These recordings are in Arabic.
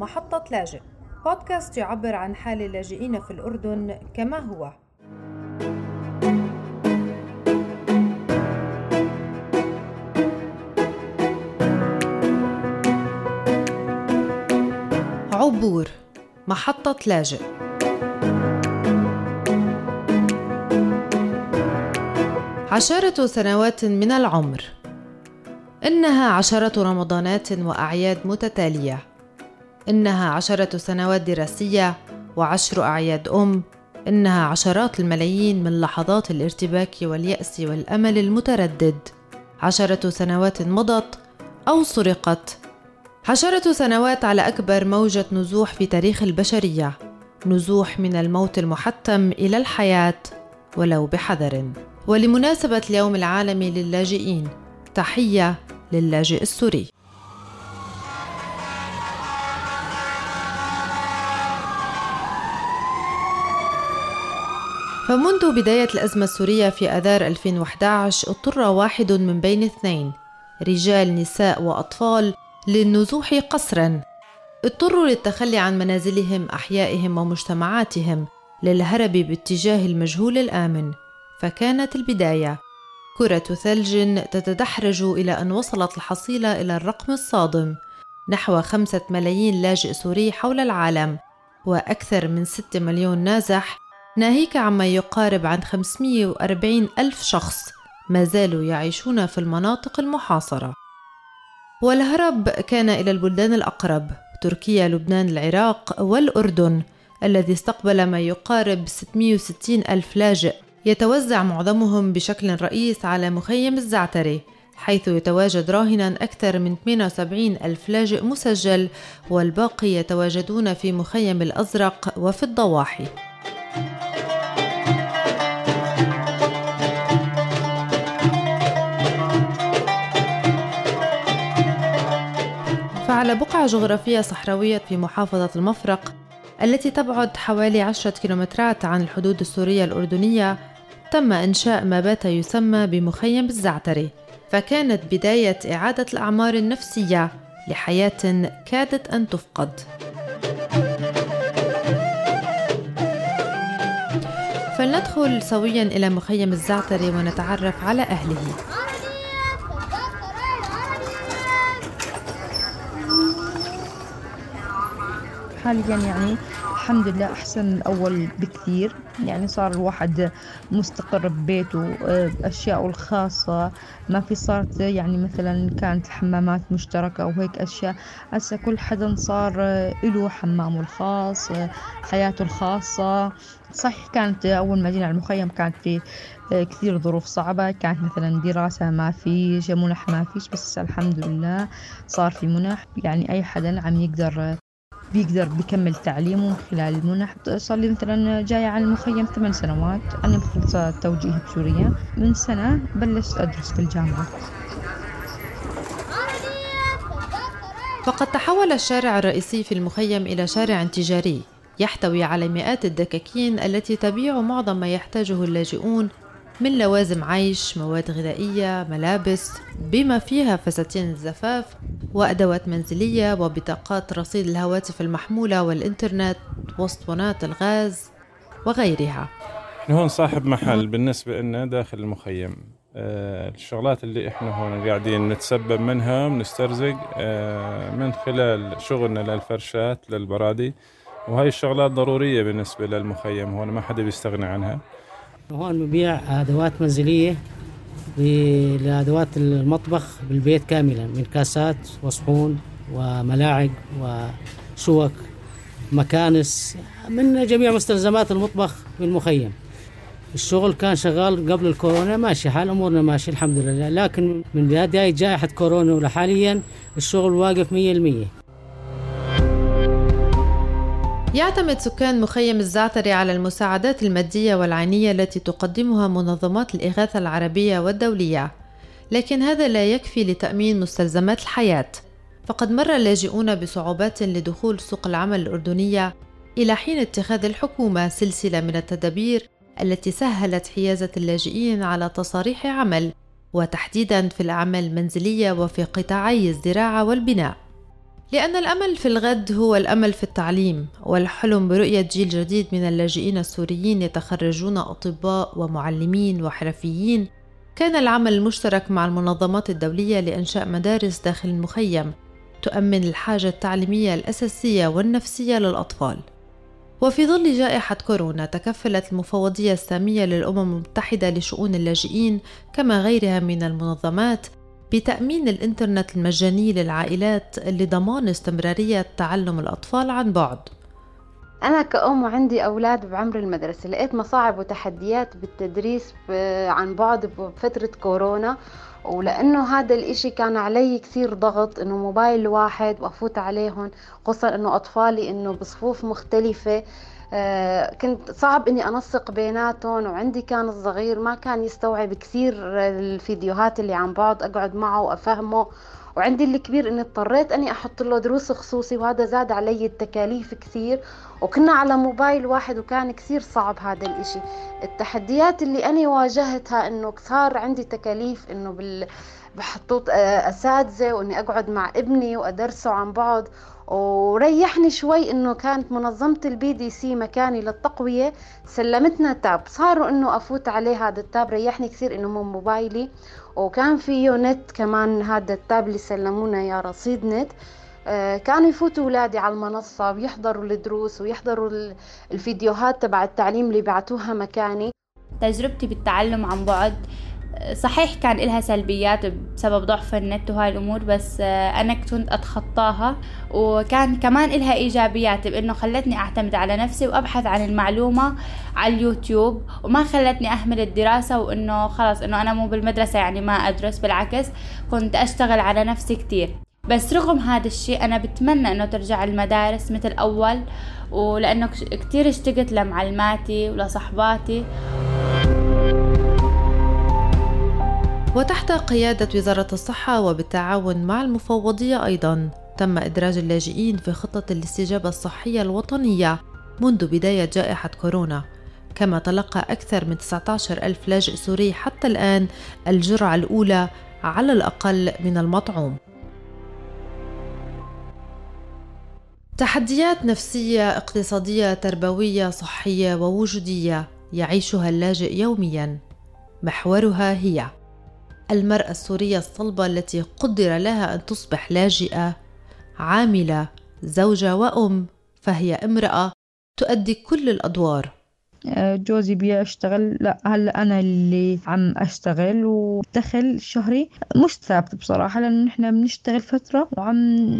محطة لاجئ. بودكاست يعبر عن حال اللاجئين في الأردن كما هو. عبور محطة لاجئ. عشرة سنوات من العمر. إنها عشرة رمضانات وأعياد متتالية. إنها عشرة سنوات دراسية وعشر أعياد أم إنها عشرات الملايين من لحظات الارتباك واليأس والأمل المتردد. عشرة سنوات مضت أو سرقت. عشرة سنوات على أكبر موجة نزوح في تاريخ البشرية. نزوح من الموت المحتم إلى الحياة ولو بحذر. ولمناسبة اليوم العالمي للاجئين تحية للاجئ السوري. فمنذ بداية الأزمة السورية في أذار 2011 اضطر واحد من بين اثنين رجال نساء وأطفال للنزوح قسرا اضطروا للتخلي عن منازلهم أحيائهم ومجتمعاتهم للهرب باتجاه المجهول الآمن. فكانت البداية. كرة ثلج تتدحرج إلى أن وصلت الحصيلة إلى الرقم الصادم نحو خمسة ملايين لاجئ سوري حول العالم وأكثر من ستة مليون نازح ناهيك عما يقارب عن 540 ألف شخص ما زالوا يعيشون في المناطق المحاصرة. والهرب كان إلى البلدان الأقرب تركيا، لبنان، العراق والأردن الذي استقبل ما يقارب 660 ألف لاجئ. يتوزع معظمهم بشكل رئيس على مخيم الزعتري حيث يتواجد راهنا أكثر من 78 ألف لاجئ مسجل والباقي يتواجدون في مخيم الأزرق وفي الضواحي. فعلى بقعة جغرافية صحراوية في محافظة المفرق التي تبعد حوالي عشرة كيلومترات عن الحدود السورية الأردنية تم إنشاء ما بات يسمى بمخيم الزعتري فكانت بداية إعادة الأعمار النفسية لحياة كادت أن تفقد. فلندخل سويا إلى مخيم الزعتري ونتعرف على أهله. حاليا يعني الحمد لله أحسن من الأول بكثير. يعني صار الواحد مستقر ببيته بأشياءه الخاصة ما في صارت يعني مثلا كانت الحمامات مشتركة وهيك أشياء. هسه كل حدا صار له حمامه الخاص حياته الخاصة. صحيح كانت أول ما جينا على المخيم كانت في كثير ظروف صعبة. كانت مثلا دراسة ما فيش منح ما فيش بس الحمد لله صار في منح. يعني أي حدا عم يقدر بيقدر بيكمل تعليمه من خلال المنح. صار لي مثلا جاية على المخيم ثمان سنوات. أنا مخلصة توجيه بسوريا. من سنة بلشت أدرس في الجامعة. فقد تحول الشارع الرئيسي في المخيم إلى شارع تجاري يحتوي على مئات الدكاكين التي تبيع معظم ما يحتاجه اللاجئون من لوازم عيش مواد غذائية ملابس بما فيها فساتين الزفاف وأدوات منزلية وبطاقات رصيد الهواتف المحمولة والإنترنت واسطوانات الغاز وغيرها. إحنا هون صاحب محل بالنسبة لنا داخل المخيم. آه الشغلات اللي إحنا هون قاعدين نتسبب منها ونسترزق آه من خلال شغلنا للفرشات للبرادي. وهي الشغلات ضرورية بالنسبة للمخيم هون ما حدا بيستغني عنها. هون ببيع أدوات منزلية لأدوات المطبخ بالبيت كاملا من كاسات وصحون وملاعق وشوك مكانس من جميع مستلزمات المطبخ بالمخيم الشغل كان شغال قبل الكورونا ماشي حال أمورنا ماشي الحمد لله. لكن من بداية جائحة كورونا ولحاليا الشغل واقف 100% يعتمد سكان مخيم الزعتري على المساعدات المادية والعينية التي تقدمها منظمات الإغاثة العربية والدولية، لكن هذا لا يكفي لتأمين مستلزمات الحياة، فقد مر اللاجئون بصعوبات لدخول سوق العمل الأردنية إلى حين اتخاذ الحكومة سلسلة من التدابير التي سهلت حيازة اللاجئين على تصاريح عمل، وتحديدا في الأعمال المنزلية وفي قطاعي الزراعة والبناء. لأن الأمل في الغد هو الأمل في التعليم والحلم برؤية جيل جديد من اللاجئين السوريين يتخرجون أطباء ومعلمين وحرفيين. كان العمل المشترك مع المنظمات الدولية لإنشاء مدارس داخل المخيم تؤمن الحاجة التعليمية الأساسية والنفسية للأطفال. وفي ظل جائحة كورونا تكفلت المفوضية السامية للأمم المتحدة لشؤون اللاجئين كما غيرها من المنظمات بتأمين الإنترنت المجاني للعائلات لضمان استمرارية تعلم الأطفال عن بعد. أنا كأم وعندي أولاد بعمر المدرسة لقيت مصاعب وتحديات بالتدريس عن بعد بفترة كورونا ولأنه هذا الإشي كان علي كثير ضغط إنه موبايل واحد وأفوت عليهم خصوصا إنه أطفالي إنه بصفوف مختلفة. كنت صعب إني أنسق بيناتهم وعندي كان الصغير ما كان يستوعب كثير الفيديوهات اللي عن بعد أقعد معه وأفهمه. وعندي الكبير إني اضطريت إني أحط له دروس خصوصي وهذا زاد علي التكاليف كثير. وكنا على موبايل واحد وكان كثير صعب هذا الإشي. التحديات اللي أنا واجهتها إنه صار عندي تكاليف إنه بال بحطوط آه، أساتذة وإني أقعد مع ابني وأدرسه عن بعد. وريحني شوي إنه كانت منظمة البي دي سي مكاني للتقوية سلمتنا tab صاروا إنه أفوت عليه هذا ال tab ريحني كثير إنه من موبايلي. وكان فيه نت كمان هذا التاب اللي سلمونا يا رصيد نت. آه، كانوا يفوتوا اولادي على المنصة ويحضروا الدروس ويحضروا الفيديوهات تبع التعليم اللي بعتوها مكاني. تجربتي بالتعلم عن بعد صحيح كان إلها سلبيات بسبب ضعف النت وهاي الأمور بس آه، أنا كنت أتخطاها وكان كمان إلها إيجابيات بأنه خلتني أعتمد على نفسي وأبحث عن المعلومة على اليوتيوب وما خلتني أهمل الدراسة وإنه خلاص إنه أنا مو بالمدرسة يعني ما أدرس بالعكس كنت أشتغل على نفسي كتير. بس رغم هذا الشيء أنا بتمنى إنه ترجع المدارس مثل أول ولأنه كتير اشتقت لمعلماتي ولصحباتي وتحت قيادة وزارة الصحة وبالتعاون مع المفوضية أيضا تم إدراج اللاجئين في خطة الاستجابة الصحية الوطنية منذ بداية جائحة كورونا. كما تلقى أكثر من 19 ألف لاجئ سوري حتى الآن الجرعة الأولى على الأقل من المطعوم. تحديات نفسية اقتصادية تربوية صحية ووجودية يعيشها اللاجئ يوميا. محورها هي المرأة السورية الصلبة التي قدر لها أن تصبح لاجئة عاملة زوجة وأم فهي امرأة تؤدي كل الأدوار. آه، جوزي بيشتغل. لا هلا أنا اللي عم أشتغل ودخل شهري مش ثابت بصراحة لأنه نحن بنشتغل فترة وعم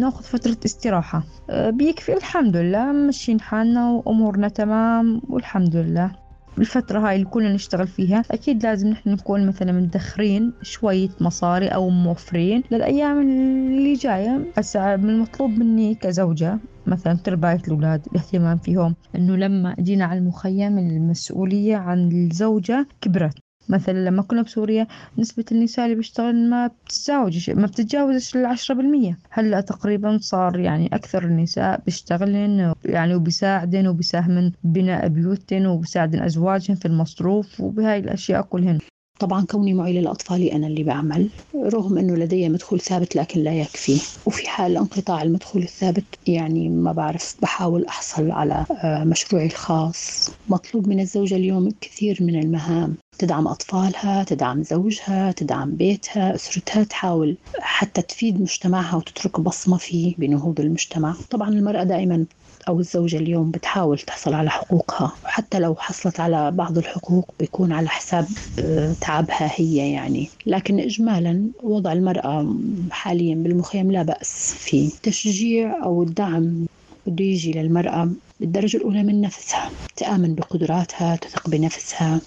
ناخذ فترة استراحة. آه، بيكفي الحمد لله. ماشيين حالنا وأمورنا تمام والحمد لله. بالفترة هاي اللي كلنا نشتغل فيها أكيد لازم نحن نكون مثلا مدخرين شوية مصاري أو موفرين للأيام اللي جاية. هسا من المطلوب مني كزوجة مثلا ترباية الأولاد الاهتمام فيهم إنه لما جينا على المخيم المسؤولية عن الزوجة كبرت. مثلا لما كنا بسوريا نسبة النساء اللي بيشتغلن ما بتتزاوج ما بتتجاوزش العشرة بالمية. هلأ تقريبا صار يعني أكثر النساء بيشتغلن يعني وبيساعدن وبيساهمن بناء بيوتن وبيساعدن أزواجهن في المصروف وبهاي الأشياء كلهن. طبعا كوني معي للأطفال أنا اللي بعمل رغم أنه لدي مدخول ثابت لكن لا يكفي. وفي حال انقطاع المدخول الثابت يعني ما بعرف بحاول أحصل على آه، مشروعي الخاص. مطلوب من الزوجة اليوم كثير من المهام. تدعم أطفالها تدعم زوجها تدعم بيتها أسرتها تحاول حتى تفيد مجتمعها وتترك بصمة فيه بنهوض المجتمع. طبعا المرأة دائما أو الزوجة اليوم بتحاول تحصل على حقوقها. وحتى لو حصلت على بعض الحقوق بيكون على حساب آه، تعبها هي يعني. لكن إجمالا وضع المرأة حاليا بالمخيم لا بأس فيه. تشجيع أو الدعم بده يجي للمرأة بالدرجة الأولى من نفسها. تآمن بقدراتها تثق بنفسها.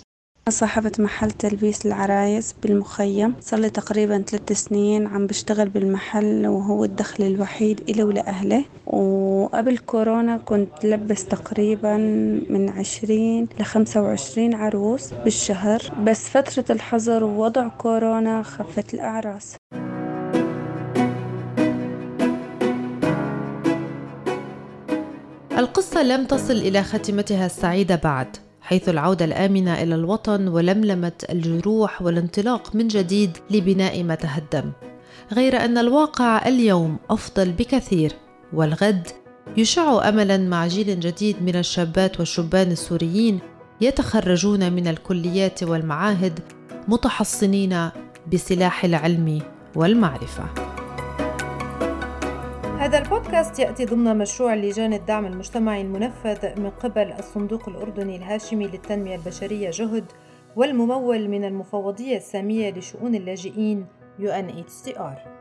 صاحبة محل تلبيس العرايس بالمخيم. صار لي تقريبا ثلاث سنين عم بشتغل بالمحل وهو الدخل الوحيد إلي ولأهله وقبل كورونا كنت لبس تقريبا من عشرين لخمسة وعشرين عروس بالشهر. بس فترة الحظر ووضع كورونا خفت الأعراس. القصة لم تصل إلى ختمتها السعيدة بعد. حيث العودة الآمنة إلى الوطن ولملمة الجروح والانطلاق من جديد لبناء ما تهدم. غير أن الواقع اليوم أفضل بكثير والغد يشع املا مع جيل جديد من الشابات والشبان السوريين يتخرجون من الكليات والمعاهد متحصنين بسلاح العلم والمعرفة. هذا البودكاست يأتي ضمن مشروع لجان الدعم المجتمعي المنفذ من قبل الصندوق الأردني الهاشمي للتنمية البشرية جهد والممول من المفوضية السامية لشؤون اللاجئين UNHCR